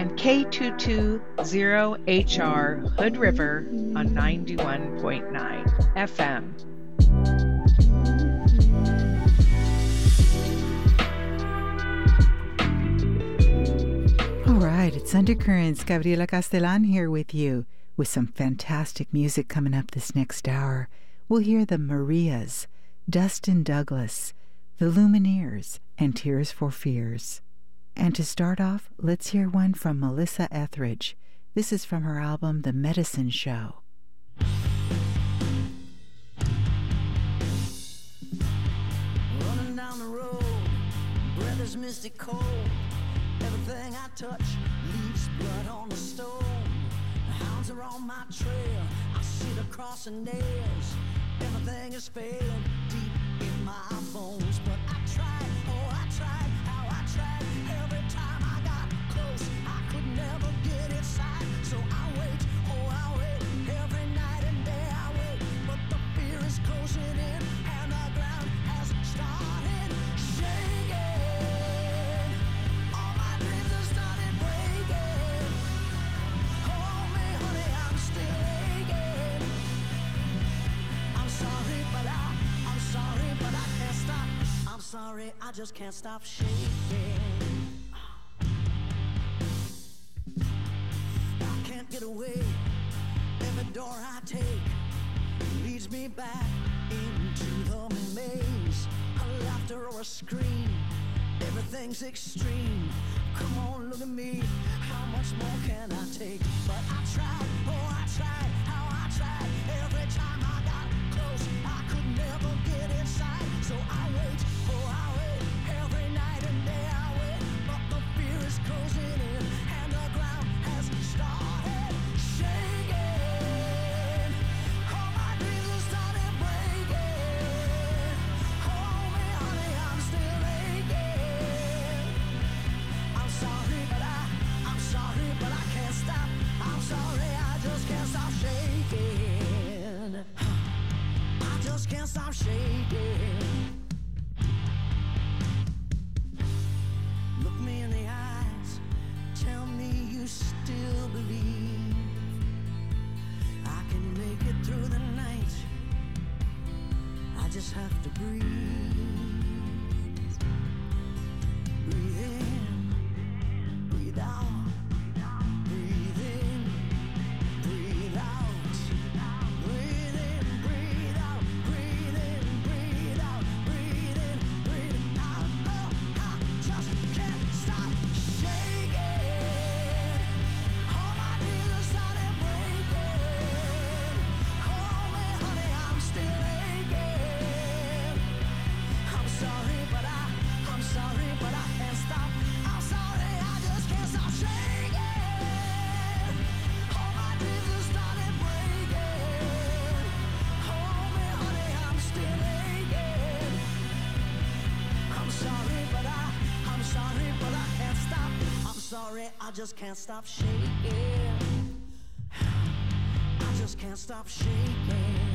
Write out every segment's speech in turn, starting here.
and K220HR Hood River on 91.9 FM. All right, it's Undercurrents. Gabriela Castellan here with you with some fantastic music coming up this next hour. We'll hear the Marias, Dustin Douglas, the Lumineers, and Tears for Fears. And to start off, let's hear one from Melissa Etheridge. This is from her album, The Medicine Show. Running down the road, breath is misty cold. Everything I touch leaves blood on the stone. The hounds are on my trail. I sit across the nails. Everything is failing deep sorry, I just can't stop shaking. I can't get away. Every door I take leads me back into the maze. A laughter or a scream, everything's extreme. Come on, look at me. How much more can I take? But I tried, oh, I tried, how I tried. I just can't stop shaking. I just can't stop shaking.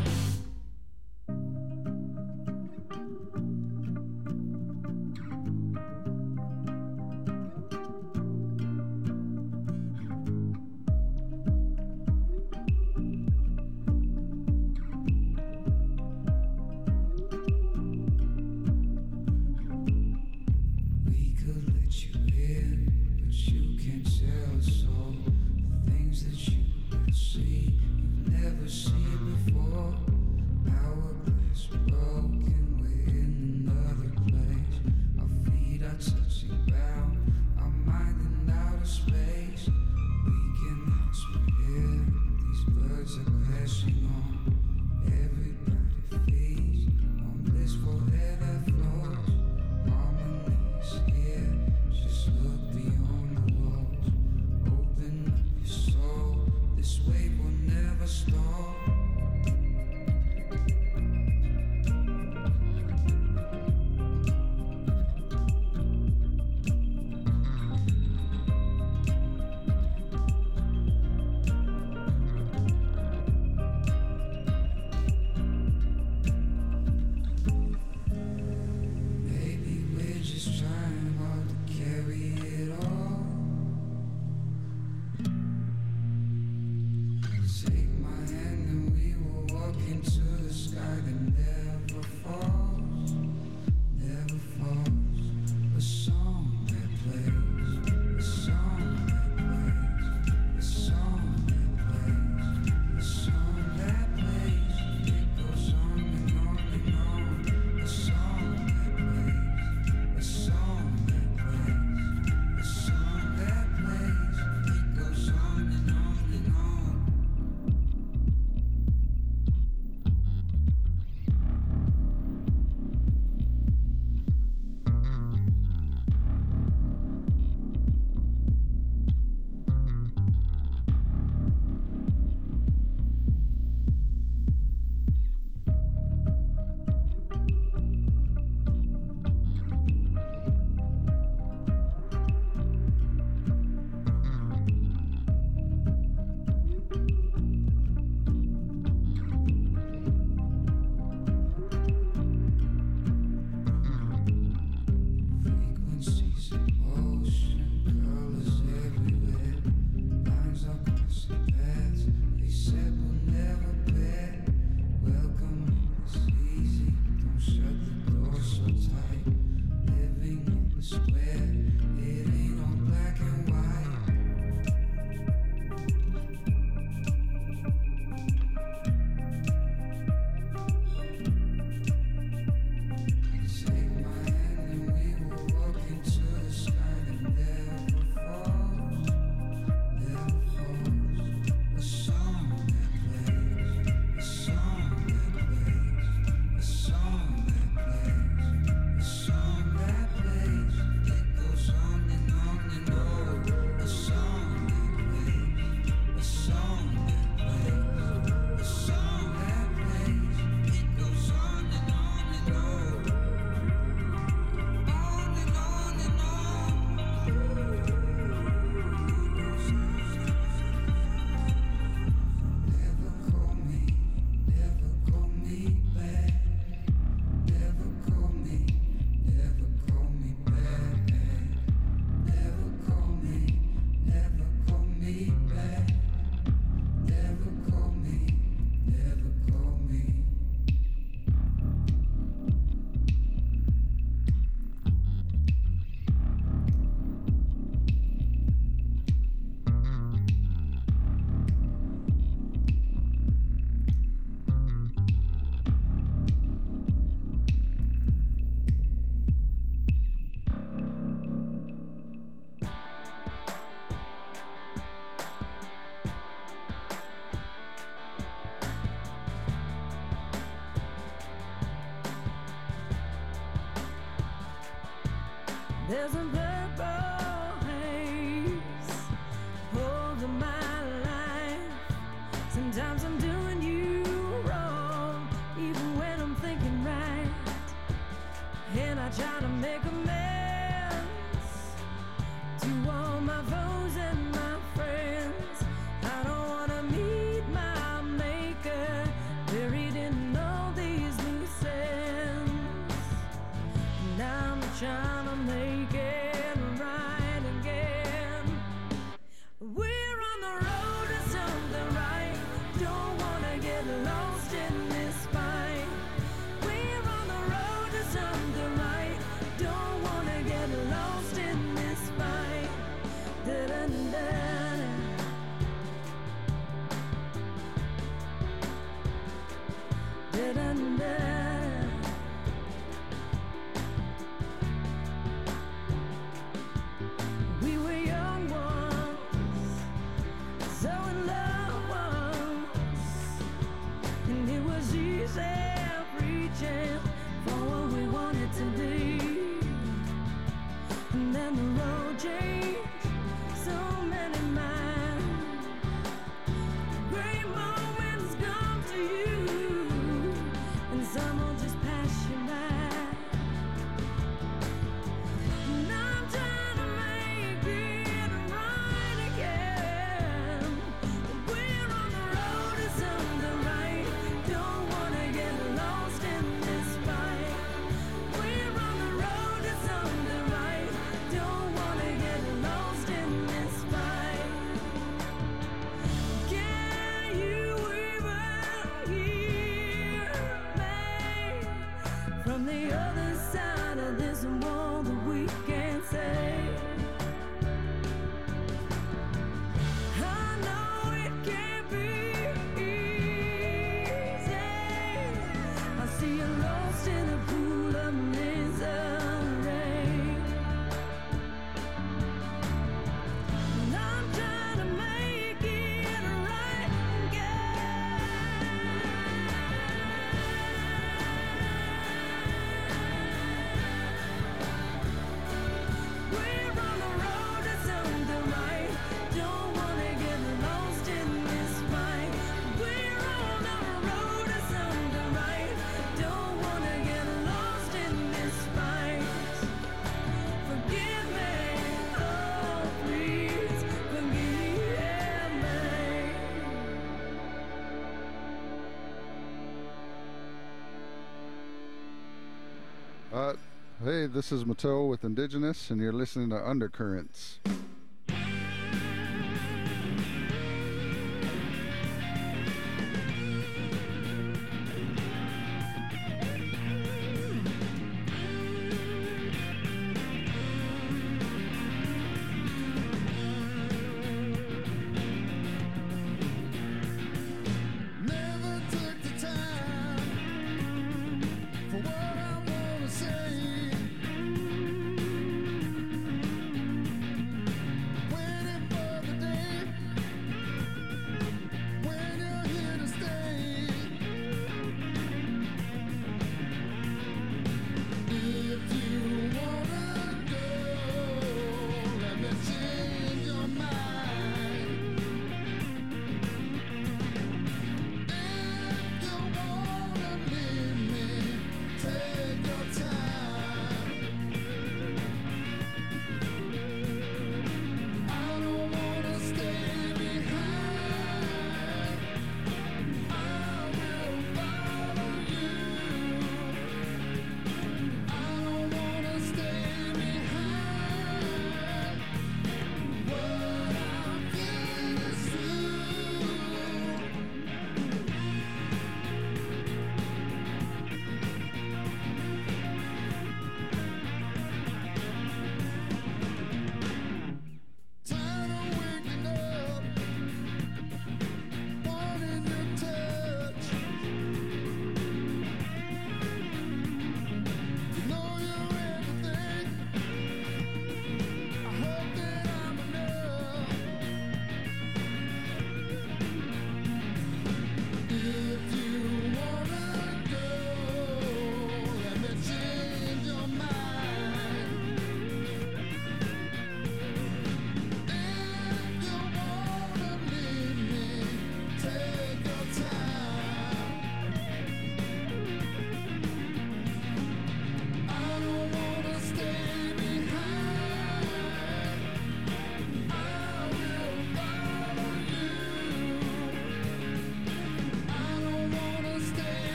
This is Mato with Indigenous, and you're listening to Undercurrents.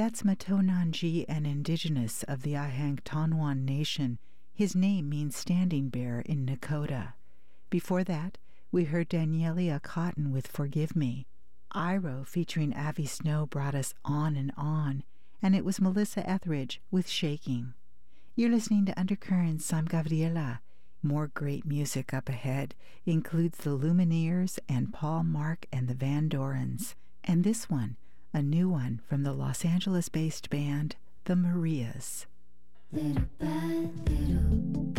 That's Mato Nanji, an indigenous of the Ihanktonwan Nation. His name means standing bear in Nakota. Before that, we heard Danielia Cotton with Forgive Me. Iro featuring Avi Snow brought us On and On, and it was Melissa Etheridge with Shaking. You're listening to Undercurrents. I'm Gabriela. More great music up ahead includes the Lumineers and Paul Mark and the Van Dorens. And this one, a new one from the Los Angeles based band, The Marias. Little by little,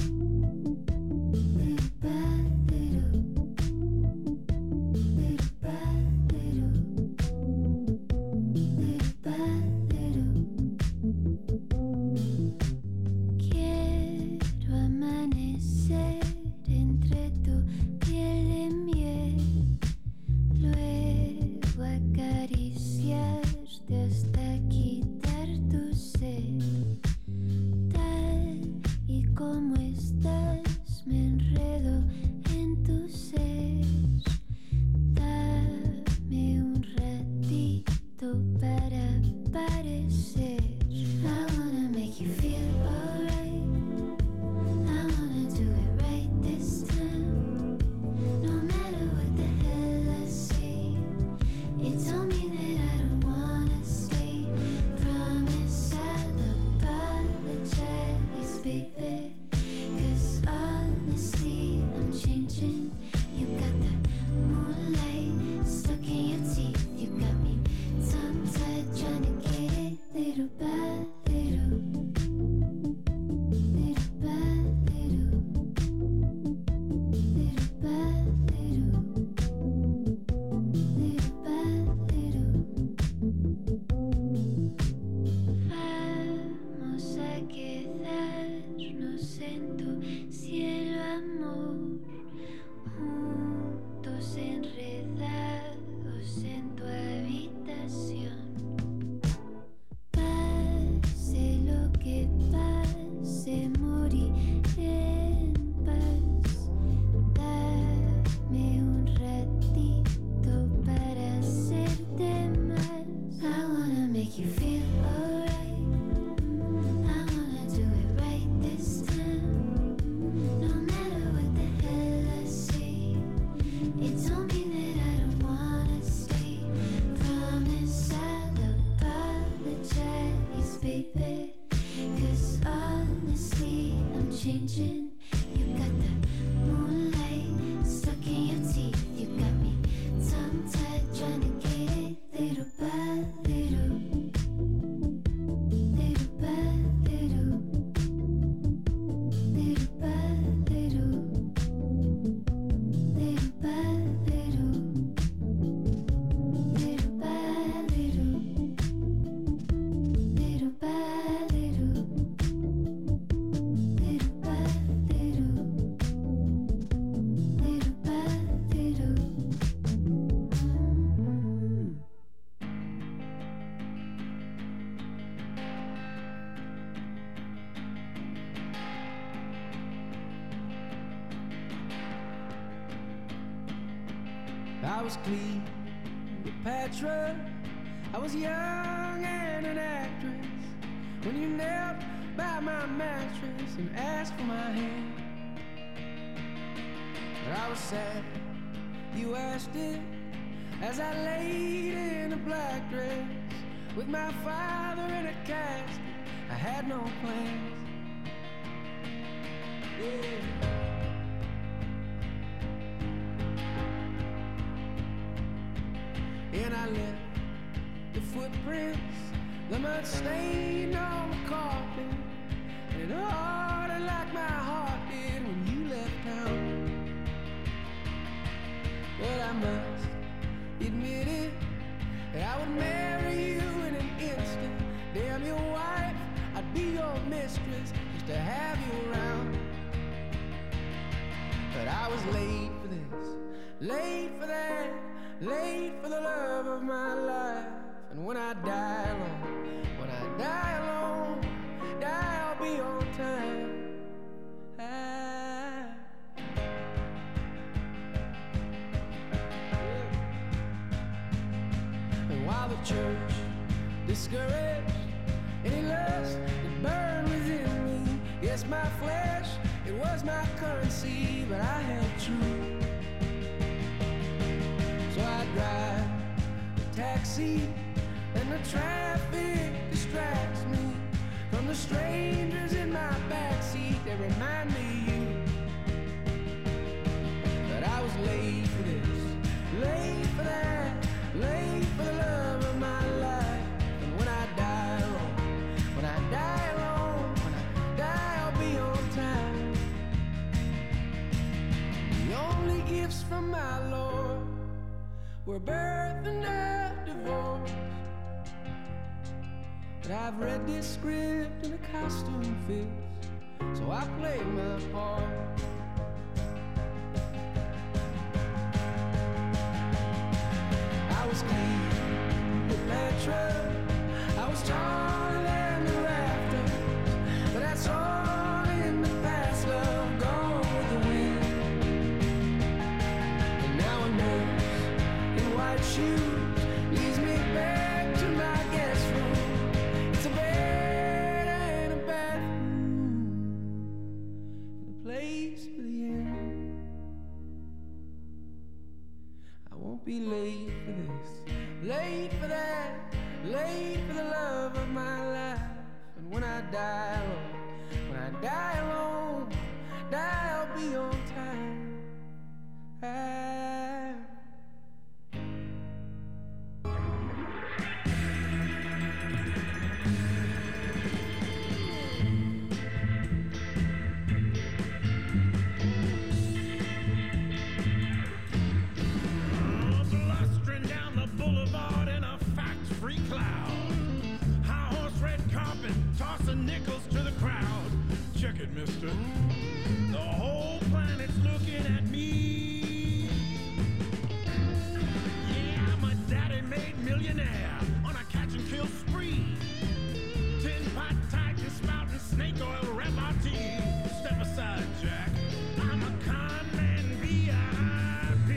I was clean, Cleopatra. I was young and an actress. When you knelt by my mattress and asked for my hand. But I was sad. You asked it as I laid in a black dress with my father in a casket. I had no plans. Yeah. Mistress just to have you around. But I was late for this, late for that, late for the love of my life. And when I die alone, when I die alone, die I'll be on time. Taxi, and the traffic distracts me from the strangers in my backseat. They remind me of you. But I was late for this, late for that, late for the love of my life. And when I die alone, when I die alone, when I die, I'll be on time. The only gifts from my Lord were birth and a I've read this script and the costume fits, so I play my part. Late for the love of my life. And when I die alone, when I die alone, die I'll be on time. I mister. The whole planet's looking at me. Yeah, I'm a daddy-made millionaire on a catch and kill spree. Tin pot tiger spouting snake oil repartee. Step aside, Jack. I'm a con man VIP.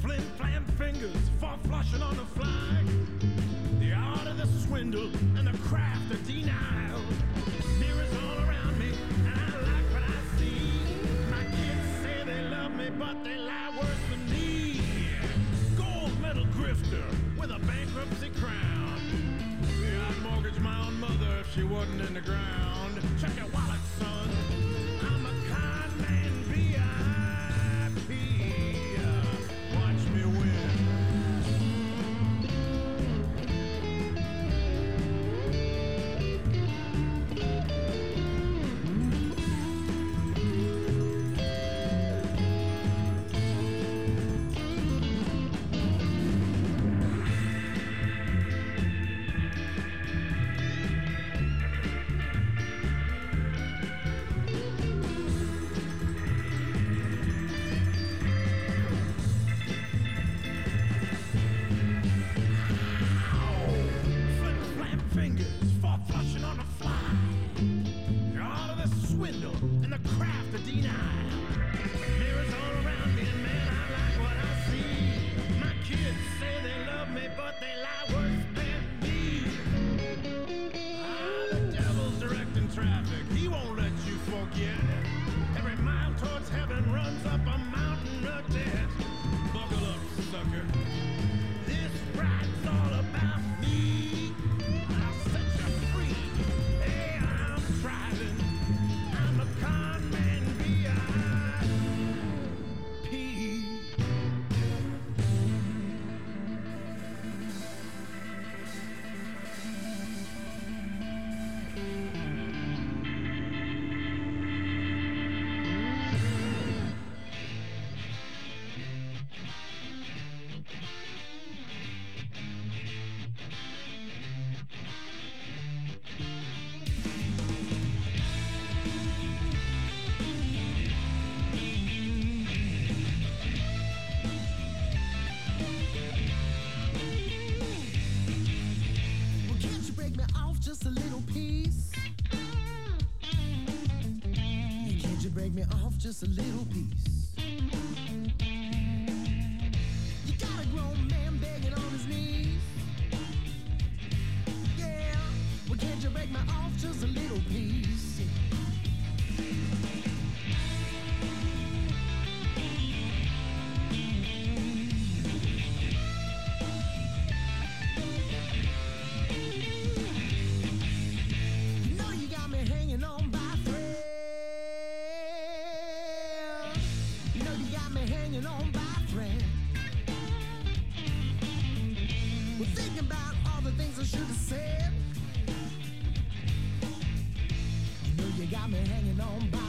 Flim flam fingers, fall flushing on the flag. Swindle and the craft of denial. Mirrors all around me, and I like what I see. My kids say they love me, but they lie worse than me. Gold medal grifter with a bankruptcy crown. Yeah, I'd mortgage my own mother if she wasn't in the ground. Well, thinking about all the things I should have said. You know you got me hanging on by